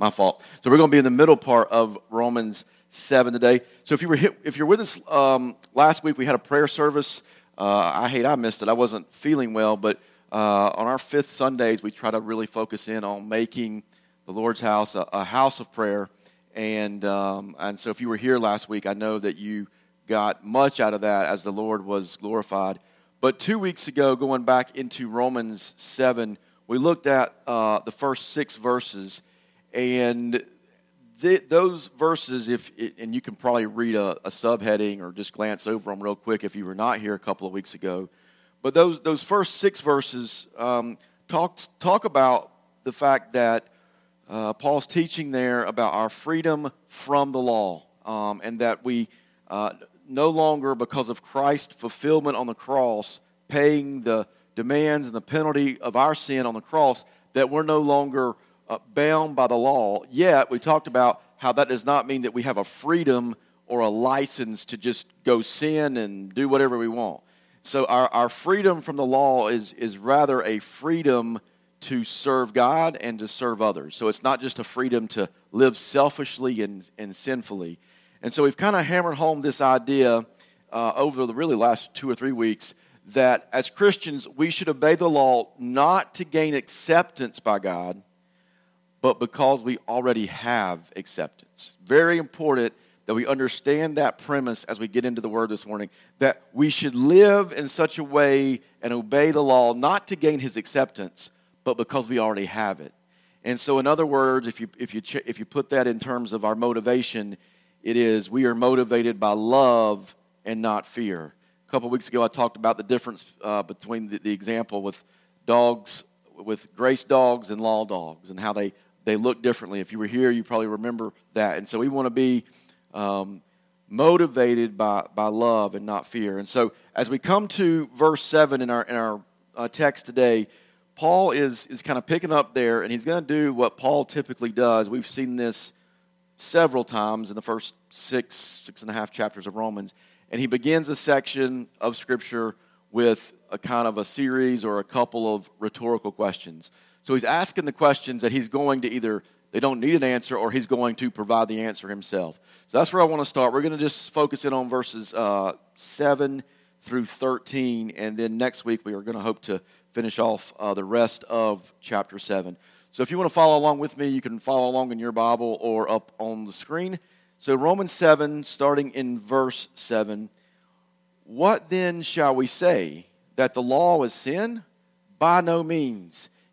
my fault. So we're going to be in the middle part of Romans 7 today. So if you were hit, if you're with us um, last week, we had a prayer service. Uh, I hate I missed it. I wasn't feeling well, but uh, on our fifth Sundays, we try to really focus in on making the Lord's house a, a house of prayer. And um, and so if you were here last week, I know that you got much out of that as the Lord was glorified. But two weeks ago, going back into Romans 7, we looked at uh, the first six verses, and th- those verses, if and you can probably read a, a, subheading or just glance over them real quick if you were not here a couple of weeks ago. But those those first six verses um, talk talk about the fact that uh, Paul's teaching there about our freedom from the law, um, and that we uh, no longer, because of Christ's fulfillment on the cross, paying the demands and the penalty of our sin on the cross, that we're no longer uh, bound by the law. Yet, we talked about how that does not mean that we have a freedom or a license to just go sin and do whatever we want. So, our, our freedom from the law is, is rather a freedom to serve God and to serve others. So, it's not just a freedom to live selfishly and, and sinfully and so we've kind of hammered home this idea uh, over the really last two or three weeks that as Christians, we should obey the law not to gain acceptance by God, but because we already have acceptance. Very important that we understand that premise as we get into the word this morning that we should live in such a way and obey the law not to gain his acceptance, but because we already have it. And so, in other words, if you, if you, if you put that in terms of our motivation, it is we are motivated by love and not fear. A couple weeks ago, I talked about the difference uh, between the, the, example with dogs, with grace dogs and law dogs, and how they, they look differently. If you were here, you probably remember that. And so we want to be um, motivated by, by love and not fear. And so as we come to verse 7 in our, in our uh, text today, Paul is, is kind of picking up there, and he's going to do what Paul typically does. We've seen this several times in the first six, six and a half chapters of Romans. And he begins a section of Scripture with a kind of a series or a couple of rhetorical questions. So he's asking the questions that he's going to either, they don't need an answer, or he's going to provide the answer himself. So that's where I want to start. We're going to just focus in on verses uh, 7 through 13, and then next week we are going to hope to finish off uh, the rest of chapter 7. So if you want to follow along with me, you can follow along in your Bible or up on the screen. So, Romans 7, starting in verse 7. What then shall we say? That the law is sin? By no means.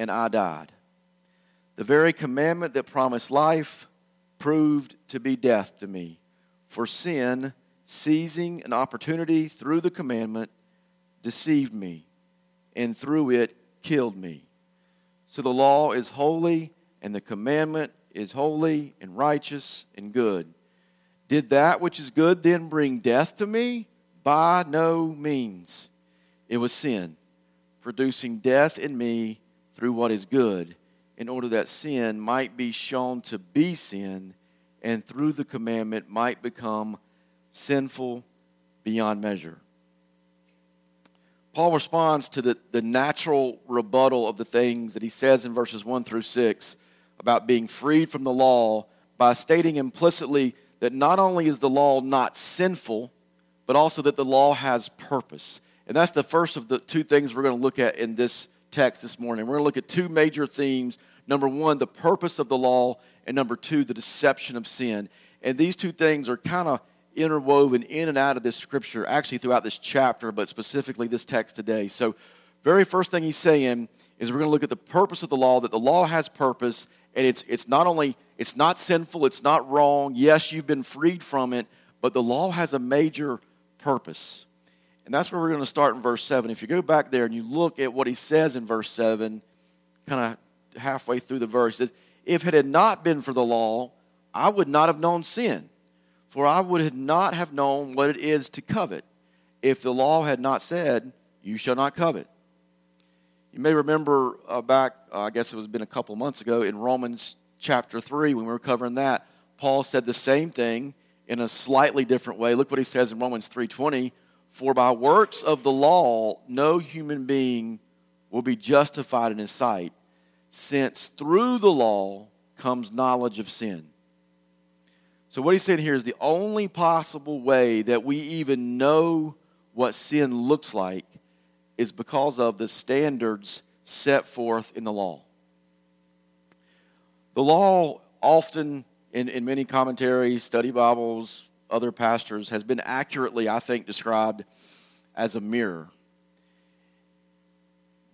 and I died. The very commandment that promised life proved to be death to me. For sin, seizing an opportunity through the commandment, deceived me, and through it killed me. So the law is holy, and the commandment is holy and righteous and good. Did that which is good then bring death to me? By no means. It was sin, producing death in me through what is good, in order that sin might be shown to be sin, and through the commandment might become sinful beyond measure. Paul responds to the, the natural rebuttal of the things that he says in verses 1 through 6 about being freed from the law by stating implicitly that not only is the law not sinful, but also that the law has purpose. And that's the first of the two things we're going to look at in this text this morning. We're going to look at two major themes. Number one, the purpose of the law, and number two, the deception of sin. And these two things are kind of interwoven in and out of this scripture, actually throughout this chapter, but specifically this text today. So, very first thing he's saying is we're going to look at the purpose of the law, that the law has purpose, and it's, it's not only, it's not sinful, it's not wrong. Yes, you've been freed from it, but the law has a major purpose. And that's where we're going to start in verse 7. If you go back there and you look at what he says in verse 7, kind of halfway through the verse, says, if it had not been for the law, I would not have known sin, for I would not have known what it is to covet if the law had not said, You shall not covet. You may remember uh, back, uh, I guess it was been a couple months ago, in Romans chapter 3, when we were covering that, Paul said the same thing in a slightly different way. Look what he says in Romans 3:20, "For by works of the law no human being will be justified in his sight, since through the law comes knowledge of sin." So what he's saying here is the only possible way that we even know what sin looks like is because of the standards set forth in the law. The law often, in, in many commentaries, study Bibles, other pastors, has been accurately, I think, described as a mirror.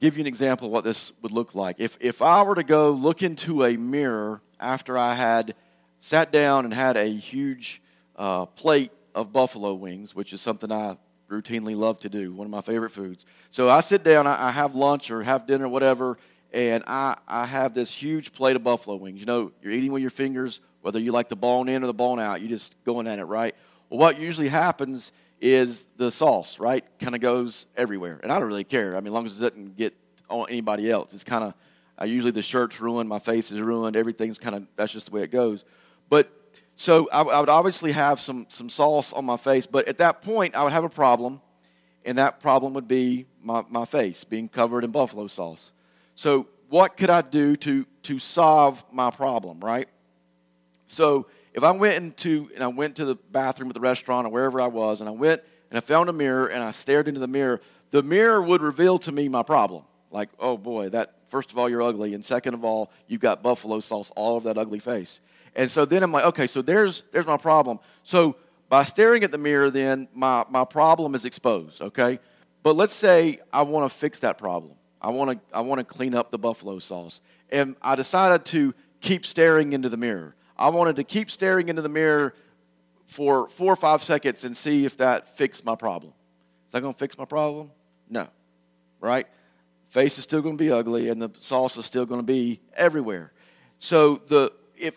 Give you an example of what this would look like. If, if I were to go look into a mirror after I had sat down and had a huge uh, plate of buffalo wings, which is something I routinely love to do, one of my favorite foods. So I sit down, I, I have lunch or have dinner, whatever, and I, I have this huge plate of buffalo wings. You know, you're eating with your fingers, whether you like the bone in or the bone out, you're just going at it, right? Well, what usually happens is the sauce, right, kind of goes everywhere. And I don't really care. I mean, as long as it doesn't get on anybody else. It's kind of, uh, usually the shirt's ruined, my face is ruined, everything's kind of, that's just the way it goes. But so I, I would obviously have some, some sauce on my face, but at that point, I would have a problem, and that problem would be my, my face being covered in buffalo sauce. So, what could I do to, to solve my problem, right? So, if I went into and I went to the bathroom at the restaurant or wherever I was, and I went and I found a mirror and I stared into the mirror, the mirror would reveal to me my problem. Like, oh boy, that first of all, you're ugly, and second of all, you've got buffalo sauce all over that ugly face. And so then I'm like, okay, so there's there's my problem. So by staring at the mirror, then my, my problem is exposed, okay? But let's say I want to fix that problem. I want to I want to clean up the buffalo sauce. And I decided to keep staring into the mirror. I wanted to keep staring into the mirror for four or five seconds and see if that fixed my problem. Is that going to fix my problem? No. Right? Face is still going to be ugly and the sauce is still going to be everywhere. So the if,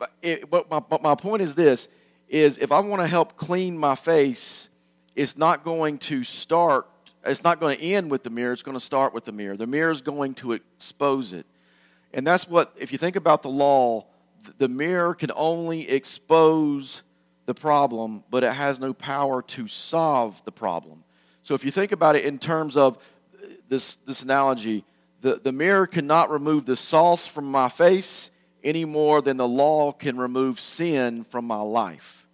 but my, but my point is this is if I want to help clean my face, it's not going to start, it's not going to end with the mirror, it's going to start with the mirror. The mirror is going to expose it. And that's what, if you think about the law, the mirror can only expose the problem, but it has no power to solve the problem. So if you think about it in terms of this, this analogy, the, the mirror cannot remove the sauce from my face any more than the law can remove sin from my life.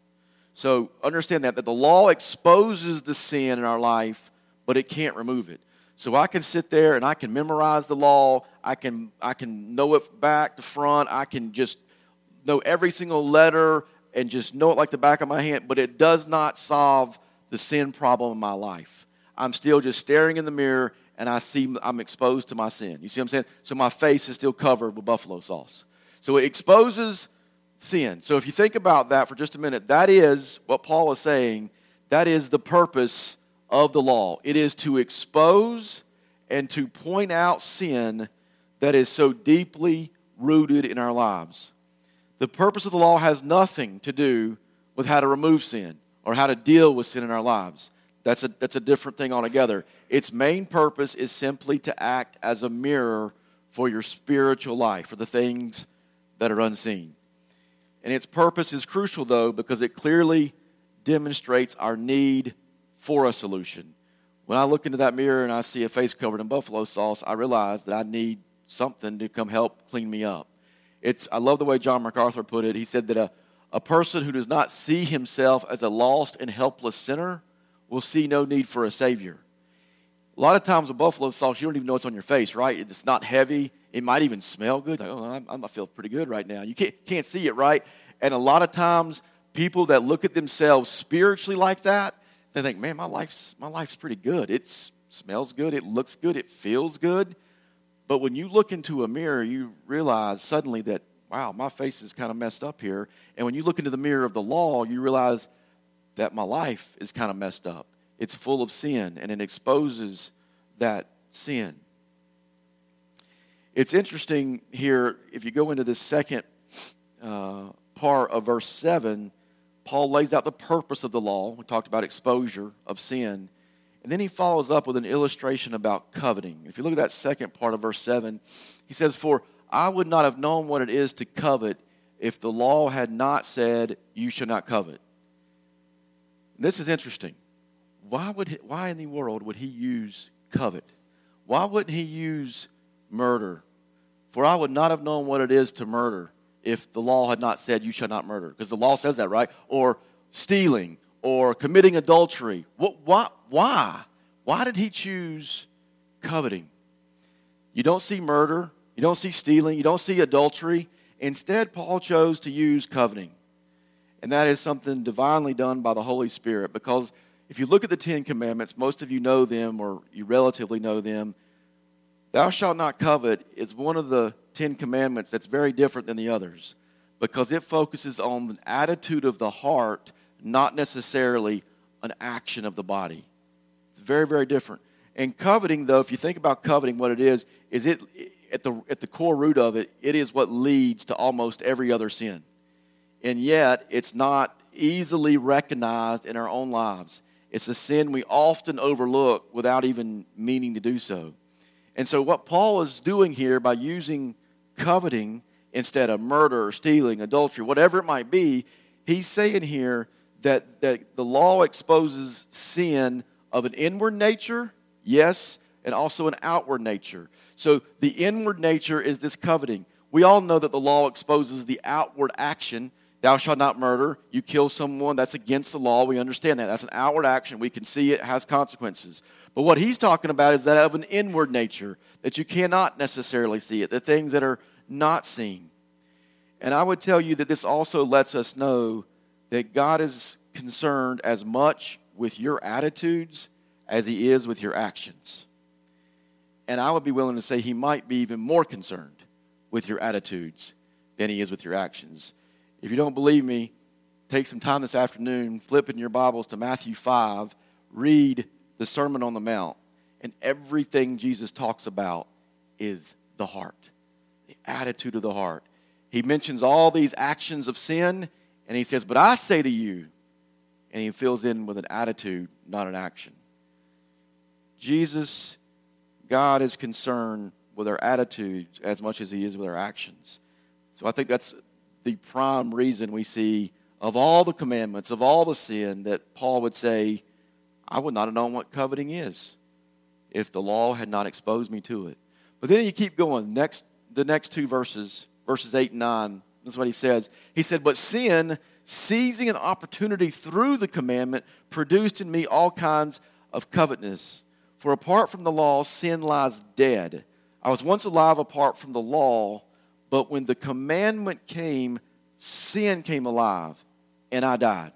So understand that, that the law exposes the sin in our life, but it can't remove it. So I can sit there and I can memorize the law. I can, I can know it back to front. I can just know every single letter and just know it like the back of my hand, but it does not solve the sin problem in my life. I'm still just staring in the mirror and I see I'm exposed to my sin. You see what I'm saying? So my face is still covered with buffalo sauce. So it exposes sin. So if you think about that for just a minute, that is what Paul is saying. That is the purpose of the law. It is to expose and to point out sin that is so deeply rooted in our lives. The purpose of the law has nothing to do with how to remove sin or how to deal with sin in our lives. That's a, that's a different thing altogether. Its main purpose is simply to act as a mirror for your spiritual life, for the things that are unseen. And its purpose is crucial, though, because it clearly demonstrates our need for a solution. When I look into that mirror and I see a face covered in buffalo sauce, I realize that I need something to come help clean me up. It's, I love the way John MacArthur put it. He said that a, a person who does not see himself as a lost and helpless sinner will see no need for a Savior. A lot of times with buffalo sauce, you don't even know it's on your face, right? It's not heavy. It might even smell good. Like, oh, I'm, I feel pretty good right now. You can't, can't see it, right? And a lot of times, people that look at themselves spiritually like that, they think, man, my life's, my life's pretty good. It smells good. It looks good. It feels good. But when you look into a mirror, you realize suddenly that, wow, my face is kind of messed up here. And when you look into the mirror of the law, you realize that my life is kind of messed up. It's full of sin, and it exposes that sin. It's interesting here, if you go into this second uh, part of verse 7, Paul lays out the purpose of the law. We talked about exposure of sin. And then he follows up with an illustration about coveting. If you look at that second part of verse 7, he says, For I would not have known what it is to covet if the law had not said, You shall not covet. This is interesting. Why, would he, why in the world would he use covet? Why wouldn't he use murder? For I would not have known what it is to murder if the law had not said, You shall not murder. Because the law says that, right? Or stealing or committing adultery. What, why, why? Why did he choose coveting? You don't see murder, you don't see stealing, you don't see adultery. Instead, Paul chose to use coveting. And that is something divinely done by the Holy Spirit because if you look at the Ten Commandments, most of you know them or you relatively know them. Thou shalt not covet is one of the Ten Commandments that's very different than the others because it focuses on the attitude of the heart, not necessarily an action of the body. It's very, very different. And coveting, though, if you think about coveting, what it is, is it at the, at the core root of it, it is what leads to almost every other sin and yet it's not easily recognized in our own lives. It's a sin we often overlook without even meaning to do so. And so, what Paul is doing here by using coveting instead of murder, or stealing, adultery, whatever it might be, he's saying here that, that the law exposes sin of an inward nature, yes, and also an outward nature. So, the inward nature is this coveting. We all know that the law exposes the outward action Thou shalt not murder. You kill someone, that's against the law. We understand that. That's an outward action. We can see it has consequences. But what he's talking about is that of an inward nature, that you cannot necessarily see it, the things that are not seen. And I would tell you that this also lets us know that God is concerned as much with your attitudes as he is with your actions. And I would be willing to say he might be even more concerned with your attitudes than he is with your actions. If you don't believe me, take some time this afternoon, flip in your Bibles to Matthew 5, read the Sermon on the Mount, and everything Jesus talks about is the heart, the attitude of the heart. He mentions all these actions of sin, and he says, But I say to you, and he fills in with an attitude, not an action. Jesus, God is concerned with our attitudes as much as he is with our actions. So I think that's the prime reason we see of all the commandments, of all the sin, that Paul would say, I would not have known what coveting is if the law had not exposed me to it. But then you keep going. Next, the next two verses, verses 8 and 9, this is what he says. He said, But sin, seizing an opportunity through the commandment, produced in me all kinds of covetousness. For apart from the law, sin lies dead. I was once alive apart from the law but when the commandment came, sin came alive and I died.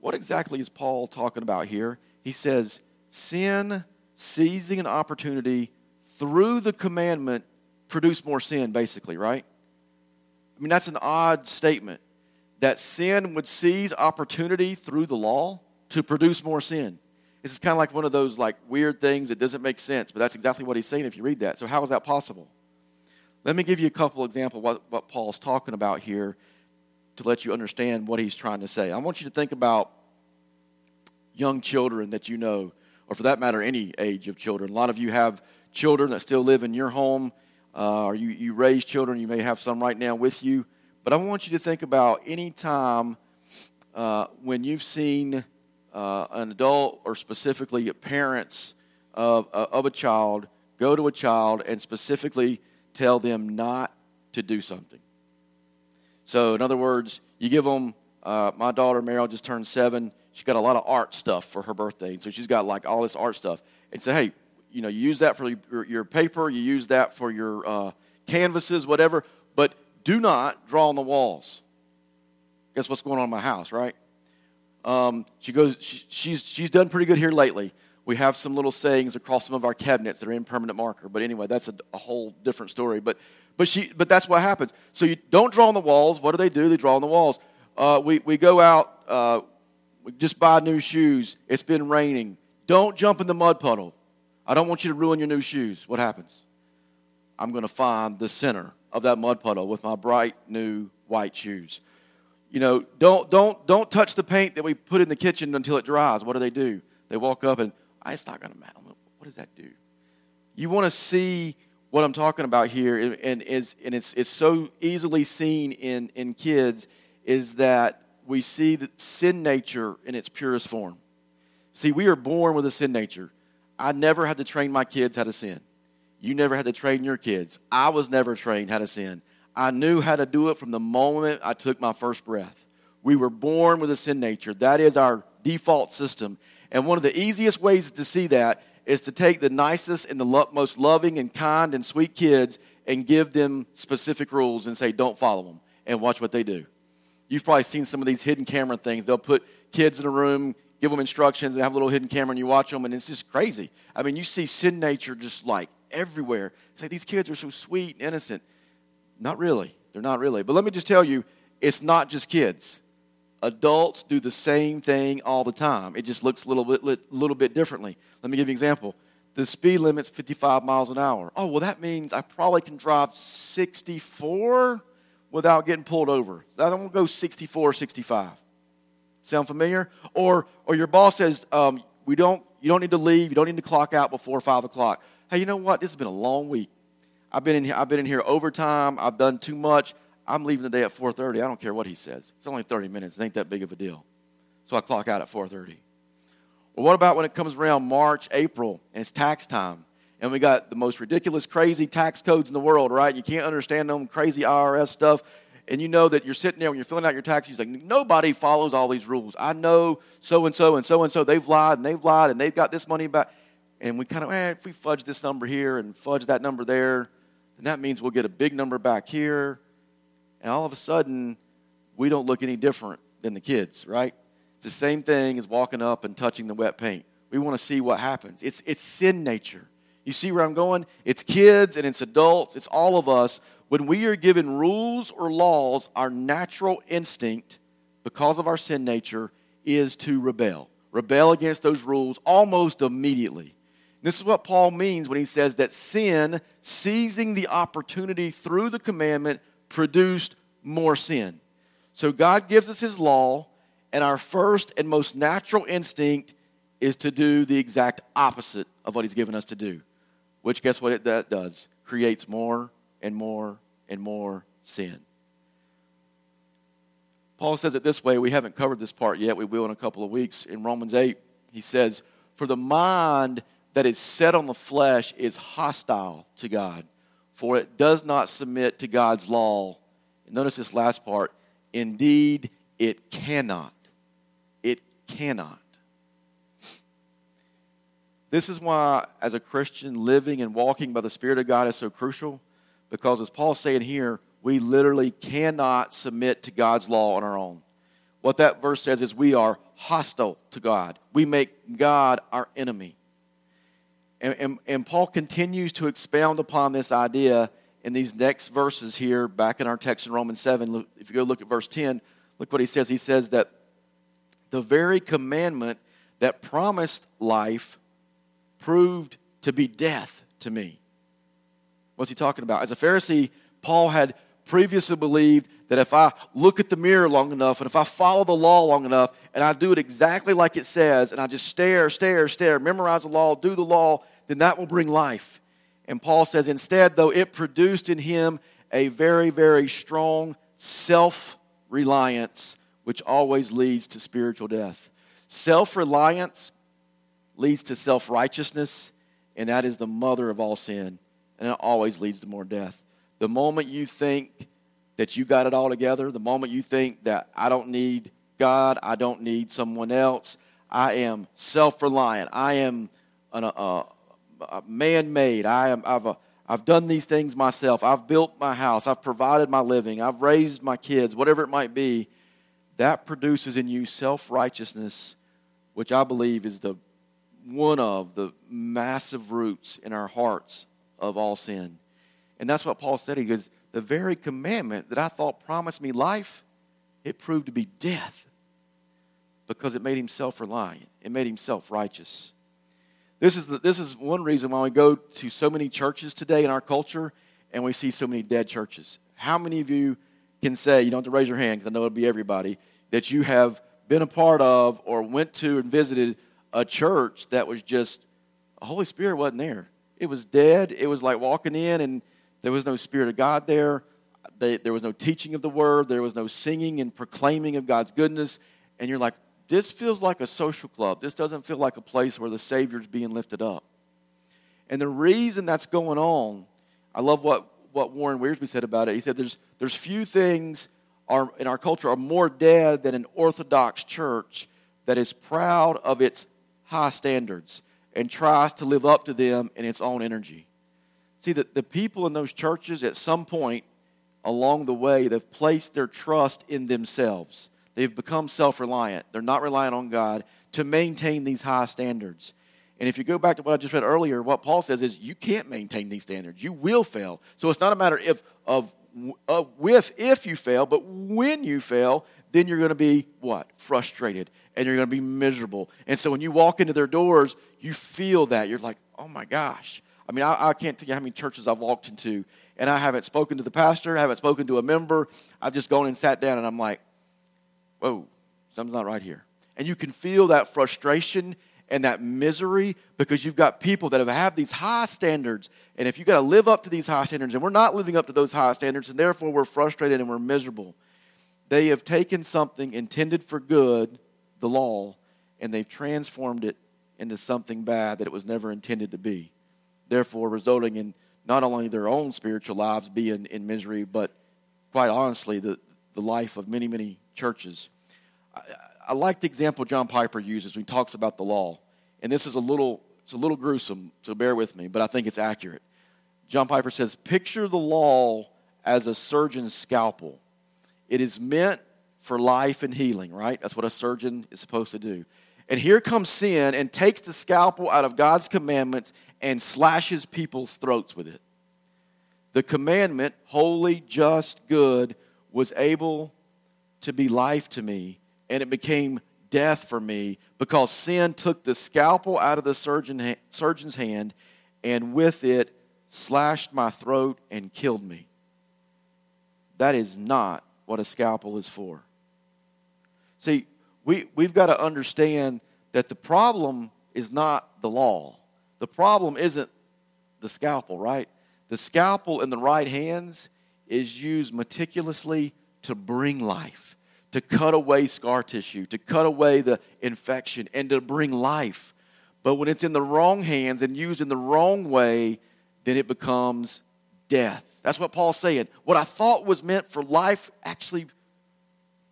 What exactly is Paul talking about here? He says, sin seizing an opportunity through the commandment produced more sin, basically, right? I mean, that's an odd statement that sin would seize opportunity through the law to produce more sin. This is kind of like one of those like weird things that doesn't make sense, but that's exactly what he's saying if you read that. So how is that possible? Let me give you a couple examples what, what Paul's talking about here to let you understand what he's trying to say. I want you to think about young children that you know, or for that matter, any age of children. A lot of you have children that still live in your home, uh, or you, you raise children. You may have some right now with you. But I want you to think about any time uh, when you've seen uh, an adult or specifically parents of, of a child go to a child and specifically tell them not to do something. So, in other words, you give them, uh, my daughter Meryl just turned seven. She's got a lot of art stuff for her birthday. And so she's got like all this art stuff. And say, hey, you know, you use that for your, your paper, you use that for your uh, canvases, whatever, but do not draw on the walls. Guess what's going on in my house, right? Um, she goes, she, she's, she's done pretty good here lately we have some little sayings across some of our cabinets that are in permanent marker. But anyway, that's a, a, whole different story. But, but, she, but that's what happens. So you don't draw on the walls. What do they do? They draw on the walls. Uh, we, we go out, uh, we just buy new shoes. It's been raining. Don't jump in the mud puddle. I don't want you to ruin your new shoes. What happens? I'm going to find the center of that mud puddle with my bright new white shoes. You know, don't, don't, don't touch the paint that we put in the kitchen until it dries. What do they do? They walk up and, ah, it's not going to matter. What does that do? You want to see what I'm talking about here, and, and, is, and it's, it's so easily seen in, in kids, is that we see the sin nature in its purest form. See, we are born with a sin nature. I never had to train my kids how to sin. You never had to train your kids. I was never trained how to sin. I knew how to do it from the moment I took my first breath. We were born with a sin nature. That is our default system. And one of the easiest ways to see that is to take the nicest and the lo- most loving and kind and sweet kids and give them specific rules and say, don't follow them, and watch what they do. You've probably seen some of these hidden camera things. They'll put kids in a room, give them instructions, and have a little hidden camera, and you watch them, and it's just crazy. I mean, you see sin nature just like everywhere. It's like these kids are so sweet and innocent. Not really. They're not really. But let me just tell you, it's not just kids. Adults do the same thing all the time. It just looks a little bit, little bit differently. Let me give you an example. The speed limit's 55 miles an hour. Oh, well, that means I probably can drive 64 without getting pulled over. I don't go 64 or 65. Sound familiar? Or, or your boss says, um, we don't, you don't need to leave, you don't need to clock out before 5 o'clock. Hey, you know what? This has been a long week. I've been in here, I've been in here overtime, I've done too much. I'm leaving today at 4.30. I don't care what he says. It's only 30 minutes. It ain't that big of a deal. So I clock out at 4.30. Well, what about when it comes around March, April, and it's tax time? And we got the most ridiculous, crazy tax codes in the world, right? You can't understand them crazy IRS stuff. And you know that you're sitting there when you're filling out your taxes, like nobody follows all these rules. I know so and so and so and so, they've lied and they've lied and they've got this money back. And we kind of, eh, if we fudge this number here and fudge that number there, then that means we'll get a big number back here. And all of a sudden, we don't look any different than the kids, right? It's the same thing as walking up and touching the wet paint. We want to see what happens. It's, it's sin nature. You see where I'm going? It's kids and it's adults, it's all of us. When we are given rules or laws, our natural instinct, because of our sin nature, is to rebel. Rebel against those rules almost immediately. This is what Paul means when he says that sin, seizing the opportunity through the commandment, produced more sin. So God gives us his law, and our first and most natural instinct is to do the exact opposite of what he's given us to do which guess what it that does? Creates more and more and more sin. Paul says it this way. We haven't covered this part yet. We will in a couple of weeks. In Romans 8, he says, For the mind that is set on the flesh is hostile to God, for it does not submit to God's law. Notice this last part. Indeed, it cannot. It cannot. This is why, as a Christian, living and walking by the Spirit of God is so crucial because, as Paul's saying here, we literally cannot submit to God's law on our own. What that verse says is we are hostile to God, we make God our enemy. And, and, and Paul continues to expound upon this idea in these next verses here, back in our text in Romans 7. If you go look at verse 10, look what he says. He says that the very commandment that promised life proved to be death to me. What's he talking about? As a Pharisee, Paul had previously believed that if I look at the mirror long enough and if I follow the law long enough and I do it exactly like it says and I just stare, stare, stare, memorize the law, do the law, then that will bring life. And Paul says, instead, though, it produced in him a very, very strong self reliance, which always leads to spiritual death. Self reliance leads to self righteousness, and that is the mother of all sin, and it always leads to more death. The moment you think that you got it all together, the moment you think that I don't need God, I don't need someone else, I am self reliant, I am an, man made, I am, I've, I've done these things myself, I've built my house, I've provided my living, I've raised my kids, whatever it might be, that produces in you self righteousness, which I believe is the one of the massive roots in our hearts of all sin. And that's what Paul said. He goes, The very commandment that I thought promised me life, it proved to be death because it made him self reliant, it made him self righteous. This is, the, this is one reason why we go to so many churches today in our culture and we see so many dead churches. How many of you can say, you don't have to raise your hand because I know it'll be everybody, that you have been a part of or went to and visited a church that was just, the Holy Spirit wasn't there. It was dead. It was like walking in and there was no Spirit of God there. They, there was no teaching of the word. There was no singing and proclaiming of God's goodness. And you're like, this feels like a social club. This doesn't feel like a place where the Savior is being lifted up. And the reason that's going on, I love what, what Warren Wiersbe said about it. He said there's, there's few things are, in our culture are more dead than an Orthodox church that is proud of its high standards and tries to live up to them in its own energy. See, that the people in those churches at some point along the way, they've placed their trust in themselves. They've become self reliant. They're not relying on God to maintain these high standards. And if you go back to what I just read earlier, what Paul says is you can't maintain these standards. You will fail. So it's not a matter if, of, of with if you fail, but when you fail, then you're going to be what? Frustrated and you're going to be miserable. And so when you walk into their doors, you feel that. You're like, oh my gosh. I mean, I, I can't tell you how many churches I've walked into and I haven't spoken to the pastor, I haven't spoken to a member. I've just gone and sat down and I'm like, whoa, something's not right here. And you can feel that frustration and that misery because you've got people that have had these high standards. And if you've got to live up to these high standards, and we're not living up to those high standards, and therefore we're frustrated and we're miserable, they have taken something intended for good, the law, and they've transformed it into something bad that it was never intended to be, therefore resulting in not only their own spiritual lives being in misery, but quite honestly, the, the life of many, many churches. I, I like the example John Piper uses when he talks about the law. And this is a little, it's a little gruesome, so bear with me, but I think it's accurate. John Piper says, Picture the law as a surgeon's scalpel. It is meant for life and healing, right? That's what a surgeon is supposed to do. And here comes sin and takes the scalpel out of God's commandments and slashes people's throats with it. The commandment, holy, just, good, was able to be life to me, and it became death for me because sin took the scalpel out of the surgeon, surgeon's hand and with it slashed my throat and killed me. That is not what a scalpel is for. See, we, we've got to understand that the problem is not the law. The problem isn't the scalpel, right? The scalpel in the right hands is used meticulously to bring life, to cut away scar tissue, to cut away the infection, and to bring life. But when it's in the wrong hands and used in the wrong way, then it becomes death. That's what Paul's saying. What I thought was meant for life actually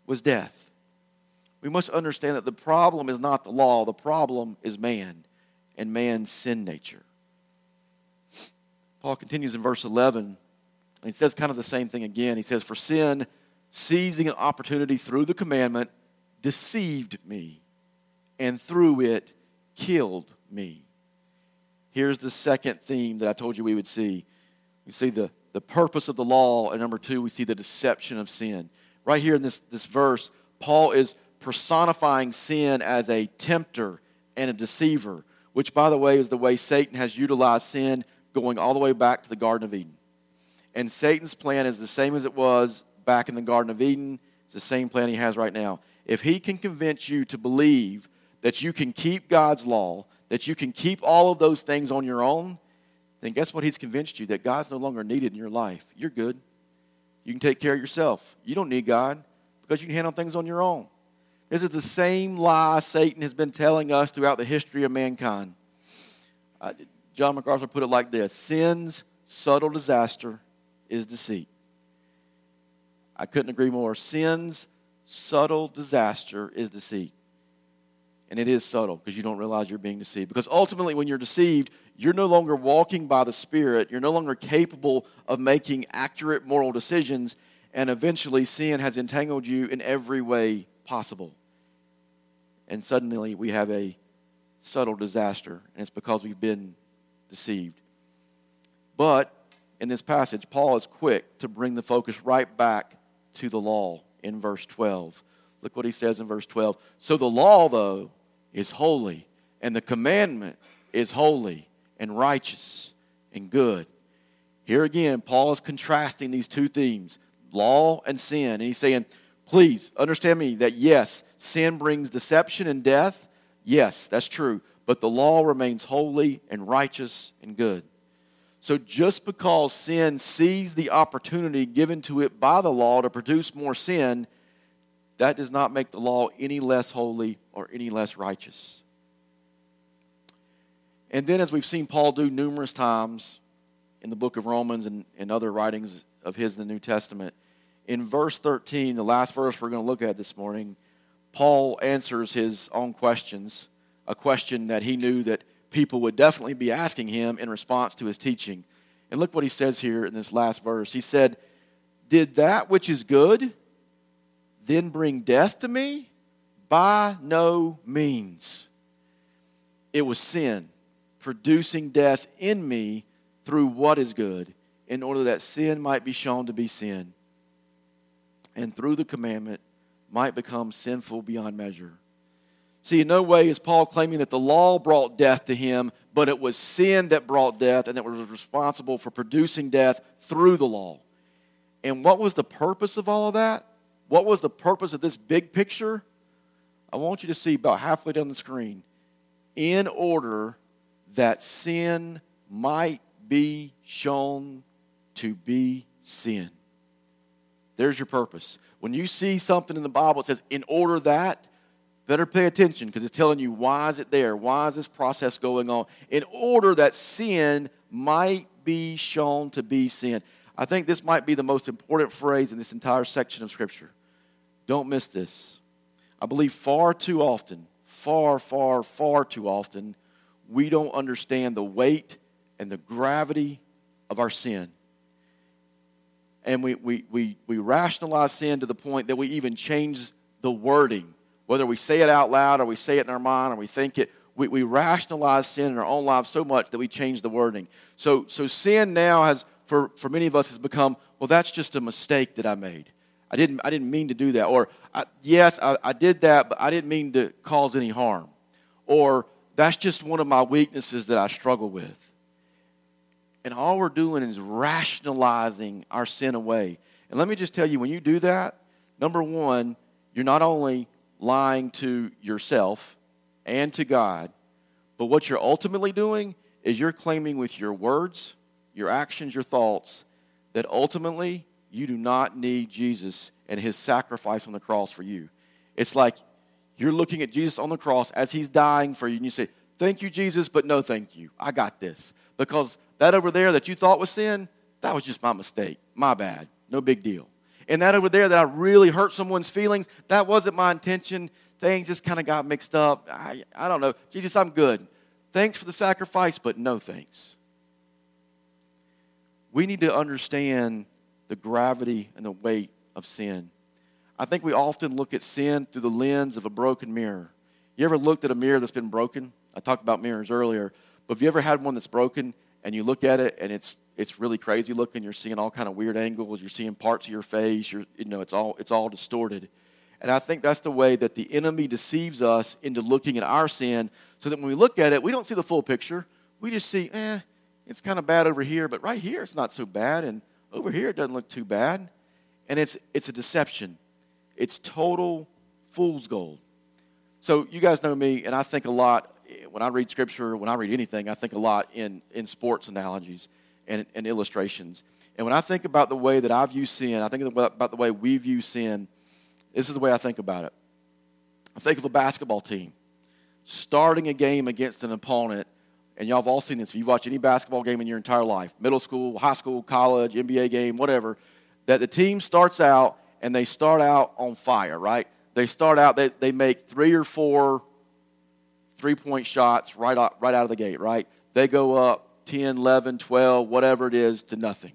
was death. We must understand that the problem is not the law, the problem is man and man's sin nature. Paul continues in verse 11, and he says kind of the same thing again. He says, For sin, seizing an opportunity through the commandment, deceived me, and through it killed me. Here's the second theme that I told you we would see. We see the, the purpose of the law, and number two, we see the deception of sin. Right here in this, this verse, Paul is personifying sin as a tempter and a deceiver which, by the way, is the way Satan has utilized sin going all the way back to the Garden of Eden. And Satan's plan is the same as it was back in the Garden of Eden. It's the same plan he has right now. If he can convince you to believe that you can keep God's law, that you can keep all of those things on your own, then guess what? He's convinced you that God's no longer needed in your life. You're good. You can take care of yourself. You don't need God because you can handle things on your own. This is the same lie Satan has been telling us throughout the history of mankind. Uh, John MacArthur put it like this Sin's subtle disaster is deceit. I couldn't agree more. Sin's subtle disaster is deceit. And it is subtle because you don't realize you're being deceived. Because ultimately, when you're deceived, you're no longer walking by the Spirit. You're no longer capable of making accurate moral decisions. And eventually, sin has entangled you in every way possible and suddenly we have a subtle disaster, and it's because we've been deceived. But in this passage, Paul is quick to bring the focus right back to the law in verse 12. Look what he says in verse 12. So the law, though, is holy, and the commandment is holy and righteous and good. Here again, Paul is contrasting these two themes law and sin. And he's saying, please understand me that yes, sin brings deception and death. Yes, that's true. But the law remains holy and righteous and good. So just because sin sees the opportunity given to it by the law to produce more sin, that does not make the law any less holy or any less righteous. And then, as we've seen Paul do numerous times in the book of Romans and, and other writings of his in the New Testament, in verse 13, the last verse we're going to look at this morning, Paul answers his own questions, a question that he knew that people would definitely be asking him in response to his teaching. And look what he says here in this last verse. He said, Did that which is good then bring death to me? By no means. It was sin producing death in me through what is good, in order that sin might be shown to be sin, and through the commandment might become sinful beyond measure. See, in no way is Paul claiming that the law brought death to him, but it was sin that brought death and that was responsible for producing death through the law. And what was the purpose of all of that? What was the purpose of this big picture? I want you to see about halfway down the screen. In order that sin might be shown to be sin. There's your purpose. When you see something in the Bible that says, in order that, better pay attention because it's telling you why is it there? Why is this process going on? In order that sin might be shown to be sin. I think this might be the most important phrase in this entire section of Scripture. Don't miss this. I believe far too often, far, far, far too often, we don't understand the weight and the gravity of our sin. And we, we, we, we rationalize sin to the point that we even change the wording. Whether we say it out loud or we say it in our mind or we think it, we, we rationalize sin in our own lives so much that we change the wording. So, so sin now has, for, for many of us, has become, well, that's just a mistake that I made. I didn't, I didn't mean to do that. Or, yes, I, I did that, but I didn't mean to cause any harm. Or, that's just one of my weaknesses that I struggle with. And all we're doing is rationalizing our sin away. And let me just tell you, when you do that, number one, you're not only lying to yourself and to God, but what you're ultimately doing is you're claiming with your words, your actions, your thoughts, that ultimately you do not need Jesus and his sacrifice on the cross for you. It's like you're looking at Jesus on the cross as he's dying for you, and you say, Thank you, Jesus, but no thank you. I got this. Because that over there that you thought was sin, that was just my mistake. My bad. No big deal. And that over there that I really hurt someone's feelings, that wasn't my intention. Things just kind of got mixed up. I, I don't know. Jesus, I'm good. Thanks for the sacrifice, but no thanks. We need to understand the gravity and the weight of sin. I think we often look at sin through the lens of a broken mirror. You ever looked at a mirror that's been broken? I talked about mirrors earlier, but have you ever had one that's broken and you look at it and it's it's really crazy looking? You're seeing all kind of weird angles. You're seeing parts of your face. You're you know it's all it's all distorted. And I think that's the way that the enemy deceives us into looking at our sin, so that when we look at it, we don't see the full picture. We just see, eh, it's kind of bad over here, but right here it's not so bad, and over here it doesn't look too bad. And it's it's a deception. It's total fool's gold. So you guys know me, and I think a lot when I read scripture, when I read anything, I think a lot in, in sports analogies and, and illustrations. And when I think about the way that I view sin, I think about the way we view sin, this is the way I think about it. I think of a basketball team starting a game against an opponent, and y'all have all seen this. If you've watched any basketball game in your entire life, middle school, high school, college, NBA game, whatever, that the team starts out and they start out on fire, right? They start out, they, they make three or four three point shots right out, right out of the gate, right? They go up 10, 11, 12, whatever it is, to nothing.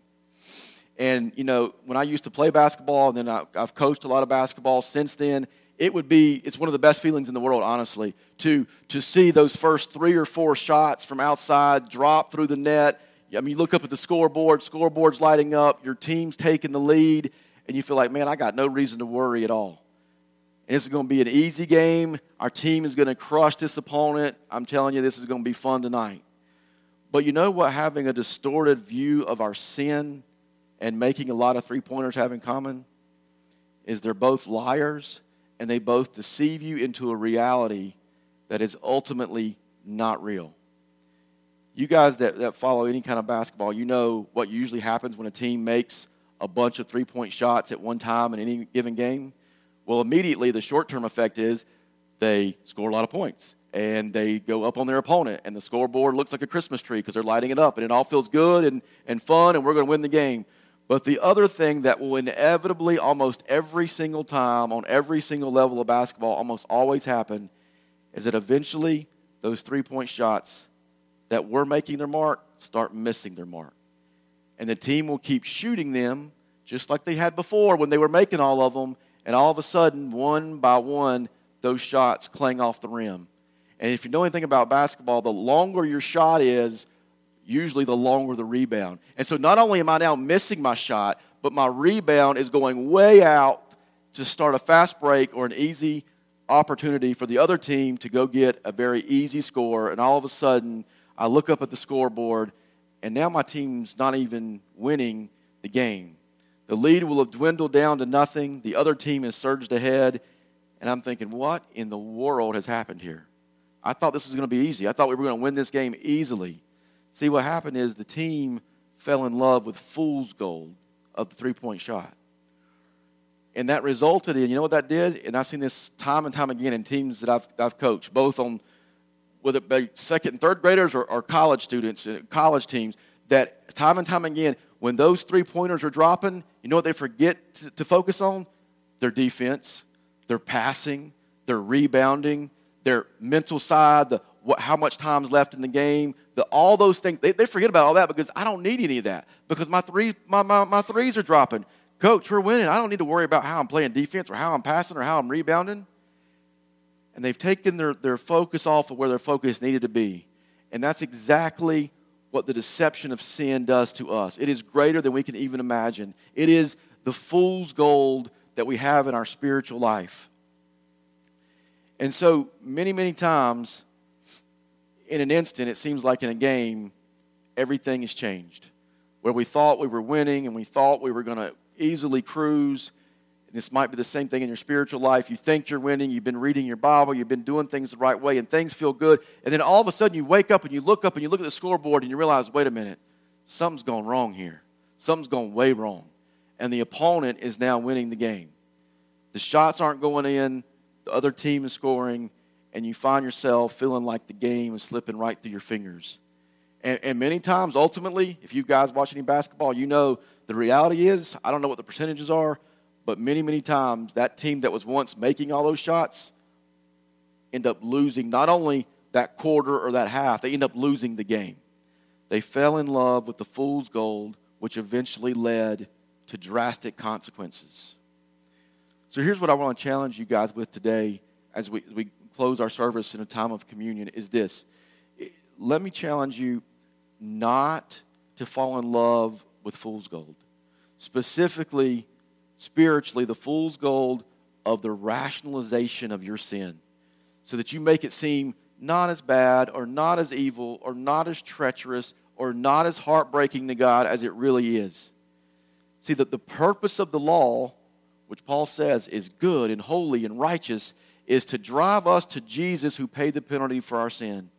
And, you know, when I used to play basketball, and then I, I've coached a lot of basketball since then, it would be, it's one of the best feelings in the world, honestly, to, to see those first three or four shots from outside drop through the net. I mean, you look up at the scoreboard, scoreboard's lighting up, your team's taking the lead, and you feel like, man, I got no reason to worry at all. And this is going to be an easy game. Our team is going to crush this opponent. I'm telling you, this is going to be fun tonight. But you know what having a distorted view of our sin and making a lot of three pointers have in common? Is they're both liars and they both deceive you into a reality that is ultimately not real. You guys that, that follow any kind of basketball, you know what usually happens when a team makes a bunch of three point shots at one time in any given game. Well, immediately the short term effect is they score a lot of points and they go up on their opponent, and the scoreboard looks like a Christmas tree because they're lighting it up, and it all feels good and, and fun, and we're going to win the game. But the other thing that will inevitably, almost every single time, on every single level of basketball, almost always happen, is that eventually those three point shots that were making their mark start missing their mark. And the team will keep shooting them just like they had before when they were making all of them, and all of a sudden, one by one, those shots clang off the rim. And if you know anything about basketball, the longer your shot is, usually the longer the rebound. And so not only am I now missing my shot, but my rebound is going way out to start a fast break or an easy opportunity for the other team to go get a very easy score. And all of a sudden, I look up at the scoreboard, and now my team's not even winning the game. The lead will have dwindled down to nothing. The other team has surged ahead. And I'm thinking, what in the world has happened here? I thought this was going to be easy. I thought we were going to win this game easily. See, what happened is the team fell in love with fool's gold of the three point shot. And that resulted in, you know what that did? And I've seen this time and time again in teams that I've, I've coached, both on whether it be second and third graders or, or college students, uh, college teams, that time and time again, when those three pointers are dropping, you know what they forget to, to focus on? Their defense, their passing, their rebounding, their mental side, the what, how much time's left in the game, the, all those things. They, they forget about all that because I don't need any of that because my, three, my, my, my threes are dropping. Coach, we're winning. I don't need to worry about how I'm playing defense or how I'm passing or how I'm rebounding. And they've taken their, their focus off of where their focus needed to be. And that's exactly what the deception of sin does to us. It is greater than we can even imagine. It is the fool's gold that we have in our spiritual life. And so, many, many times, in an instant, it seems like in a game, everything has changed. Where we thought we were winning and we thought we were going to easily cruise. And this might be the same thing in your spiritual life. You think you're winning, you've been reading your Bible, you've been doing things the right way, and things feel good. And then all of a sudden you wake up and you look up and you look at the scoreboard and you realize, wait a minute, something's gone wrong here. Something's gone way wrong. And the opponent is now winning the game. The shots aren't going in, the other team is scoring, and you find yourself feeling like the game is slipping right through your fingers. And, and, many times, ultimately, if you guys watch any basketball, you know the reality is, I don't know what the percentages are, but many, many times that team that was once making all those shots end up losing not only that quarter or that half, they end up losing the game. They fell in love with the fool's gold, which eventually led to drastic consequences. So here's what I want to challenge you guys with today as we, we close our service in a time of communion is this. Let me challenge you not to fall in love with fool's gold. Specifically, spiritually, the fool's gold of the rationalization of your sin so that you make it seem not as bad or not as evil or not as treacherous or not as heartbreaking to God as it really is. See, that the purpose of the law, which Paul says is good and holy and righteous, is to drive us to Jesus who paid the penalty for our sin.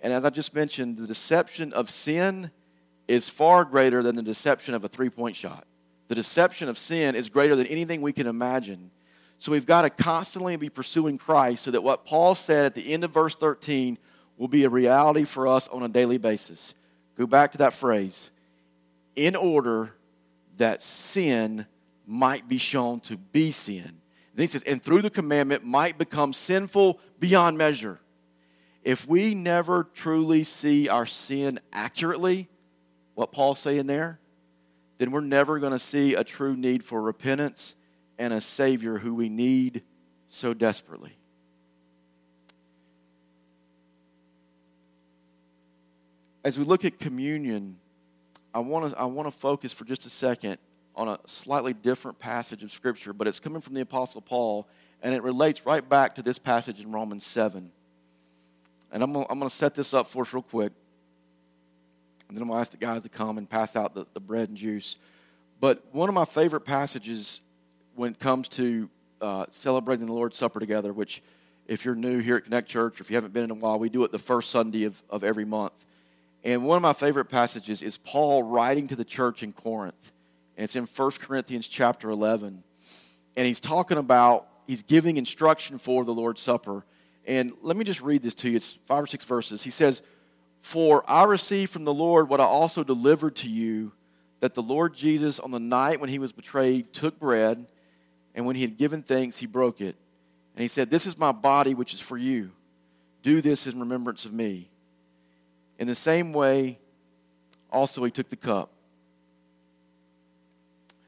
And as I just mentioned, the deception of sin is far greater than the deception of a three point shot. The deception of sin is greater than anything we can imagine. So we've got to constantly be pursuing Christ so that what Paul said at the end of verse 13 will be a reality for us on a daily basis. Go back to that phrase in order that sin might be shown to be sin then he says, and through the commandment might become sinful beyond measure. If we never truly see our sin accurately, what Paul's saying there, then we're never going to see a true need for repentance and a Savior who we need so desperately. As we look at communion, I want to I want to focus for just a second on a slightly different passage of Scripture, but it's coming from the Apostle Paul, and it relates right back to this passage in Romans 7. And I'm going to set this up for us real quick. And then I'm going to ask the guys to come and pass out the, the bread and juice. But one of my favorite passages when it comes to uh, celebrating the Lord's Supper together, which if you're new here at Connect Church, or if you haven't been in a while, we do it the first Sunday of, of every month. And one of my favorite passages is Paul writing to the church in Corinth. And it's in 1 Corinthians chapter 11. And he's talking about, he's giving instruction for the Lord's Supper. And let me just read this to you. It's five or six verses. He says, For I received from the Lord what I also delivered to you, that the Lord Jesus, on the night when he was betrayed, took bread, and when he had given thanks, he broke it. And he said, This is my body, which is for you. Do this in remembrance of me. In the same way, also he took the cup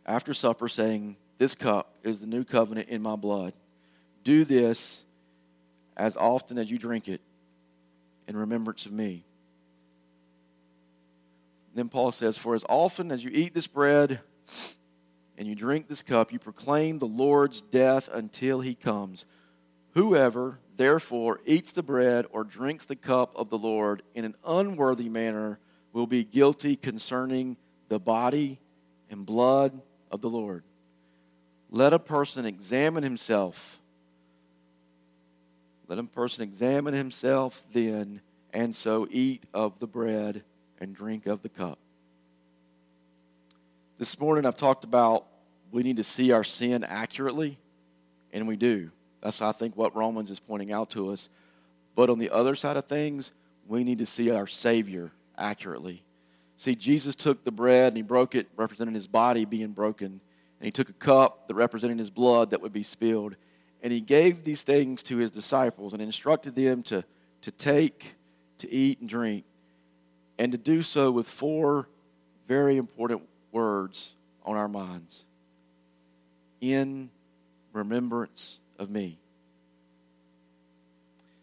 after supper, saying, This cup is the new covenant in my blood. Do this as often as you drink it in remembrance of me. Then Paul says, For as often as you eat this bread and you drink this cup, you proclaim the Lord's death until he comes. Whoever, therefore, eats the bread or drinks the cup of the Lord in an unworthy manner will be guilty concerning the body and blood of the Lord. Let a person examine himself. Let a person examine himself then, and so eat of the bread and drink of the cup. This morning I've talked about we need to see our sin accurately, and we do. That's, I think, what Romans is pointing out to us. But on the other side of things, we need to see our Savior accurately. See, Jesus took the bread and he broke it, representing his body being broken. And he took a cup that represented his blood that would be spilled. And he gave these things to his disciples and instructed them to, to take, to eat, and drink, and to do so with four very important words on our minds in remembrance of me.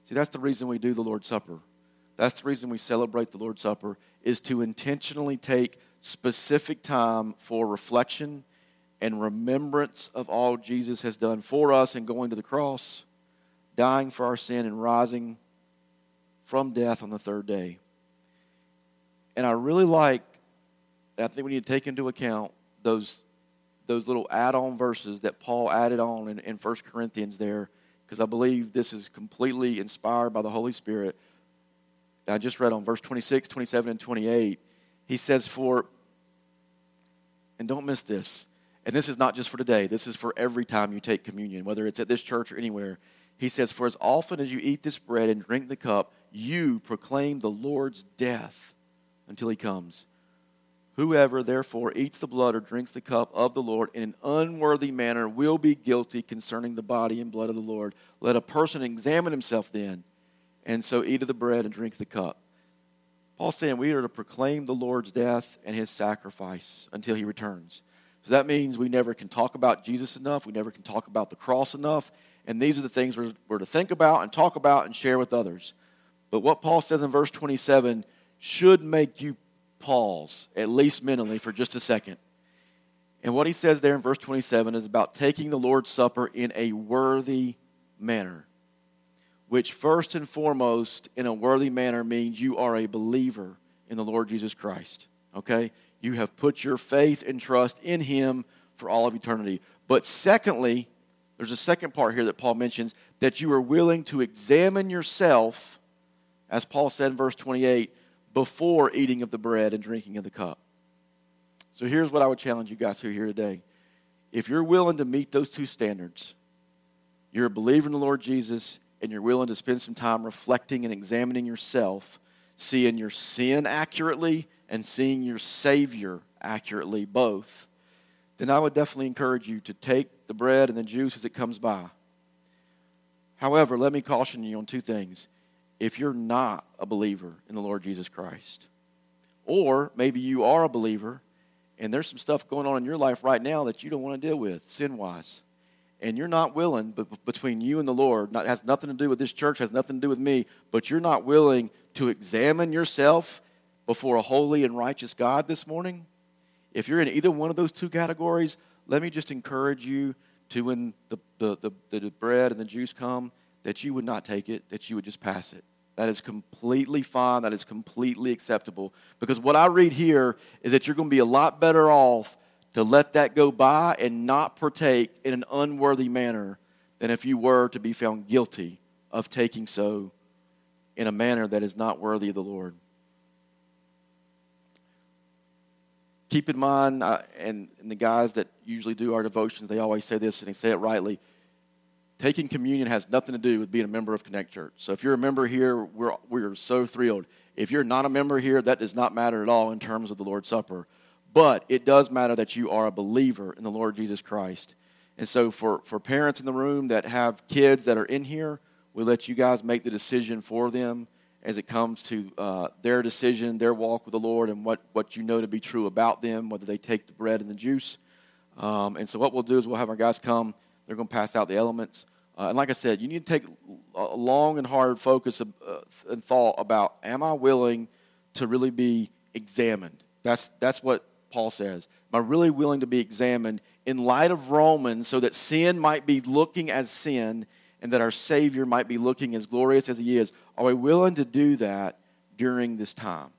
See, that's the reason we do the Lord's Supper. That's the reason we celebrate the Lord's Supper is to intentionally take specific time for reflection and remembrance of all Jesus has done for us in going to the cross, dying for our sin and rising from death on the third day. And I really like I think we need to take into account those those little add-on verses that Paul added on in, in 1 Corinthians there, because I believe this is completely inspired by the Holy Spirit. I just read on verse 26, 27, and 28. He says, For, and don't miss this, and this is not just for today, this is for every time you take communion, whether it's at this church or anywhere. He says, For as often as you eat this bread and drink the cup, you proclaim the Lord's death until he comes. Whoever therefore eats the blood or drinks the cup of the Lord in an unworthy manner will be guilty concerning the body and blood of the Lord. Let a person examine himself then, and so eat of the bread and drink the cup. Paul's saying we are to proclaim the Lord's death and his sacrifice until he returns. So that means we never can talk about Jesus enough. We never can talk about the cross enough. And these are the things we're, we're to think about and talk about and share with others. But what Paul says in verse 27 should make you pause, at least mentally, for just a second. And what he says there in verse 27 is about taking the Lord's Supper in a worthy manner, which first and foremost, in a worthy manner, means you are a believer in the Lord Jesus Christ. Okay? You have put your faith and trust in him for all of eternity. But secondly, there's a second part here that Paul mentions that you are willing to examine yourself, as Paul said in verse 28 before eating of the bread and drinking of the cup. So here's what I would challenge you guys who are here today. If you're willing to meet those two standards, you're a believer in the Lord Jesus, and you're willing to spend some time reflecting and examining yourself, seeing your sin accurately and seeing your Savior accurately, both, then I would definitely encourage you to take the bread and the juice as it comes by. However, let me caution you on two things if you're not a believer in the Lord Jesus Christ. Or maybe you are a believer and there's some stuff going on in your life right now that you don't want to deal with sin wise. And you're not willing, but between you and the Lord, not, has nothing to do with this church, has nothing to do with me, but you're not willing to examine yourself before a holy and righteous God this morning. If you're in either one of those two categories, let me just encourage you to, when the, the, the, the bread and the juice come, that you would not take it, that you would just pass it. That is completely fine. That is completely acceptable. Because what I read here is that you're going to be a lot better off to let that go by and not partake in an unworthy manner than if you were to be found guilty of taking so in a manner that is not worthy of the Lord. Keep in mind, uh, and, and the guys that usually do our devotions, they always say this and they say it rightly taking communion has nothing to do with being a member of Connect Church. So if you're a member here, we're, we're so thrilled. If you're not a member here, that does not matter at all in terms of the Lord's Supper. But it does matter that you are a believer in the Lord Jesus Christ. And so for, for parents in the room that have kids that are in here, we let you guys make the decision for them as it comes to uh, their decision, their walk with the Lord, and what, what you know to be true about them, whether they take the bread and the juice. Um, and so what we'll do is we'll have our guys come they're going to pass out the elements. Uh, and like I said, you need to take a long and hard focus of, uh, and thought about am I willing to really be examined? That's, that's what Paul says. Am I really willing to be examined in light of Romans so that sin might be looking as sin and that our Savior might be looking as glorious as He is? Are we willing to do that during this time?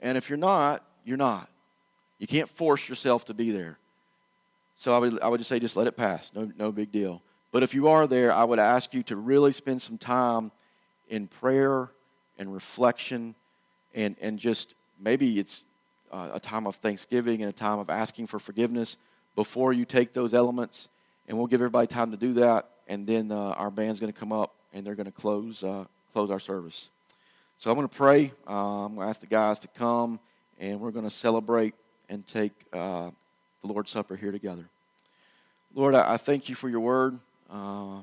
And if you're not, you're not. You can't force yourself to be there. So I would, I would just say, just let it pass. No, no big deal. But if you are there, I would ask you to really spend some time in prayer and reflection and, and just maybe it's uh, a time of thanksgiving and a time of asking for forgiveness before you take those elements. And we'll give everybody time to do that. And then uh, our band's going to come up and they're going to close, uh, close our service. So I'm going to pray. Uh, I'm going to ask the guys to come and we're going to celebrate and take uh, the Lord's Supper here together. Lord, I, thank you for your word. Uh,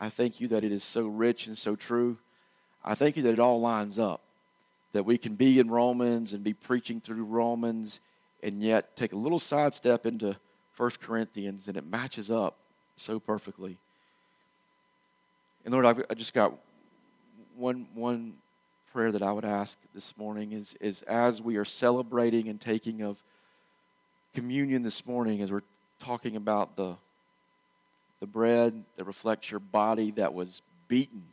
I thank you that it is so rich and so true. I thank you that it all lines up, that we can be in Romans and be preaching through Romans and yet take a little sidestep into 1 Corinthians and it matches up so perfectly. And Lord, I've, I just got one, one prayer that I would ask this morning is, is as we are celebrating and taking of communion this morning as we're talking about the, the bread that reflects your body that was beaten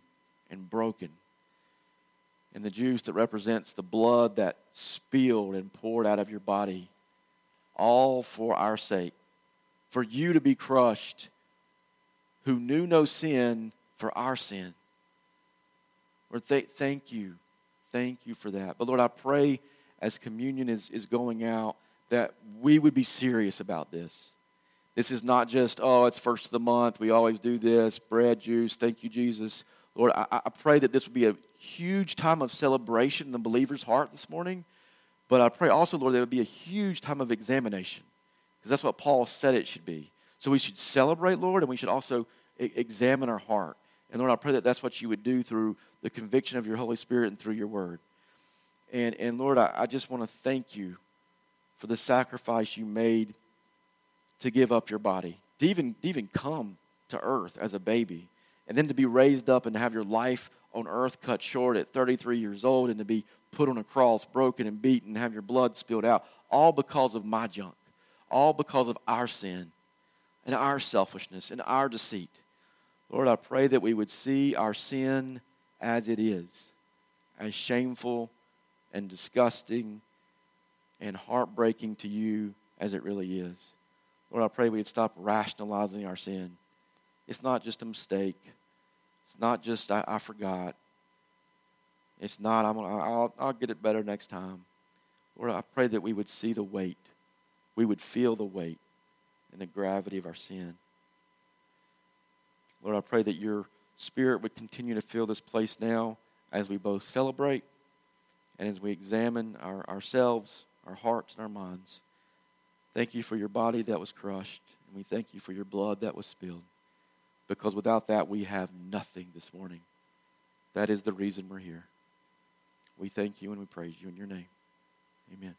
and broken, and the juice that represents the blood that spilled and poured out of your body, all for our sake, for you to be crushed, who knew no sin for our sin. Lord, th- thank you. Thank you for that. But Lord, I pray as communion is, is going out that we would be serious about this. This is not just, oh, it's first of the month. We always do this bread, juice. Thank you, Jesus. Lord, I, I pray that this would be a huge time of celebration in the believer's heart this morning. But I pray also, Lord, that it would be a huge time of examination because that's what Paul said it should be. So we should celebrate, Lord, and we should also examine our heart. And Lord, I pray that that's what you would do through the conviction of your Holy Spirit and through your word. And, and Lord, I, I just want to thank you for the sacrifice you made to give up your body, to even, to even come to earth as a baby, and then to be raised up and to have your life on earth cut short at 33 years old and to be put on a cross, broken and beaten, and have your blood spilled out, all because of my junk, all because of our sin and our selfishness and our deceit. Lord, I pray that we would see our sin as it is, as shameful and disgusting and heartbreaking to you as it really is. Lord, I pray we'd stop rationalizing our sin. It's not just a mistake. It's not just I, I forgot. It's not I'm gonna, I'll, I'll get it better next time. Lord, I pray that we would see the weight. We would feel the weight and the gravity of our sin. Lord, I pray that your spirit would continue to fill this place now as we both celebrate and as we examine our, ourselves our hearts and our minds. Thank you for your body that was crushed, and we thank you for your blood that was spilled. Because without that, we have nothing this morning. That is the reason we're here. We thank you and we praise you in your name. Amen.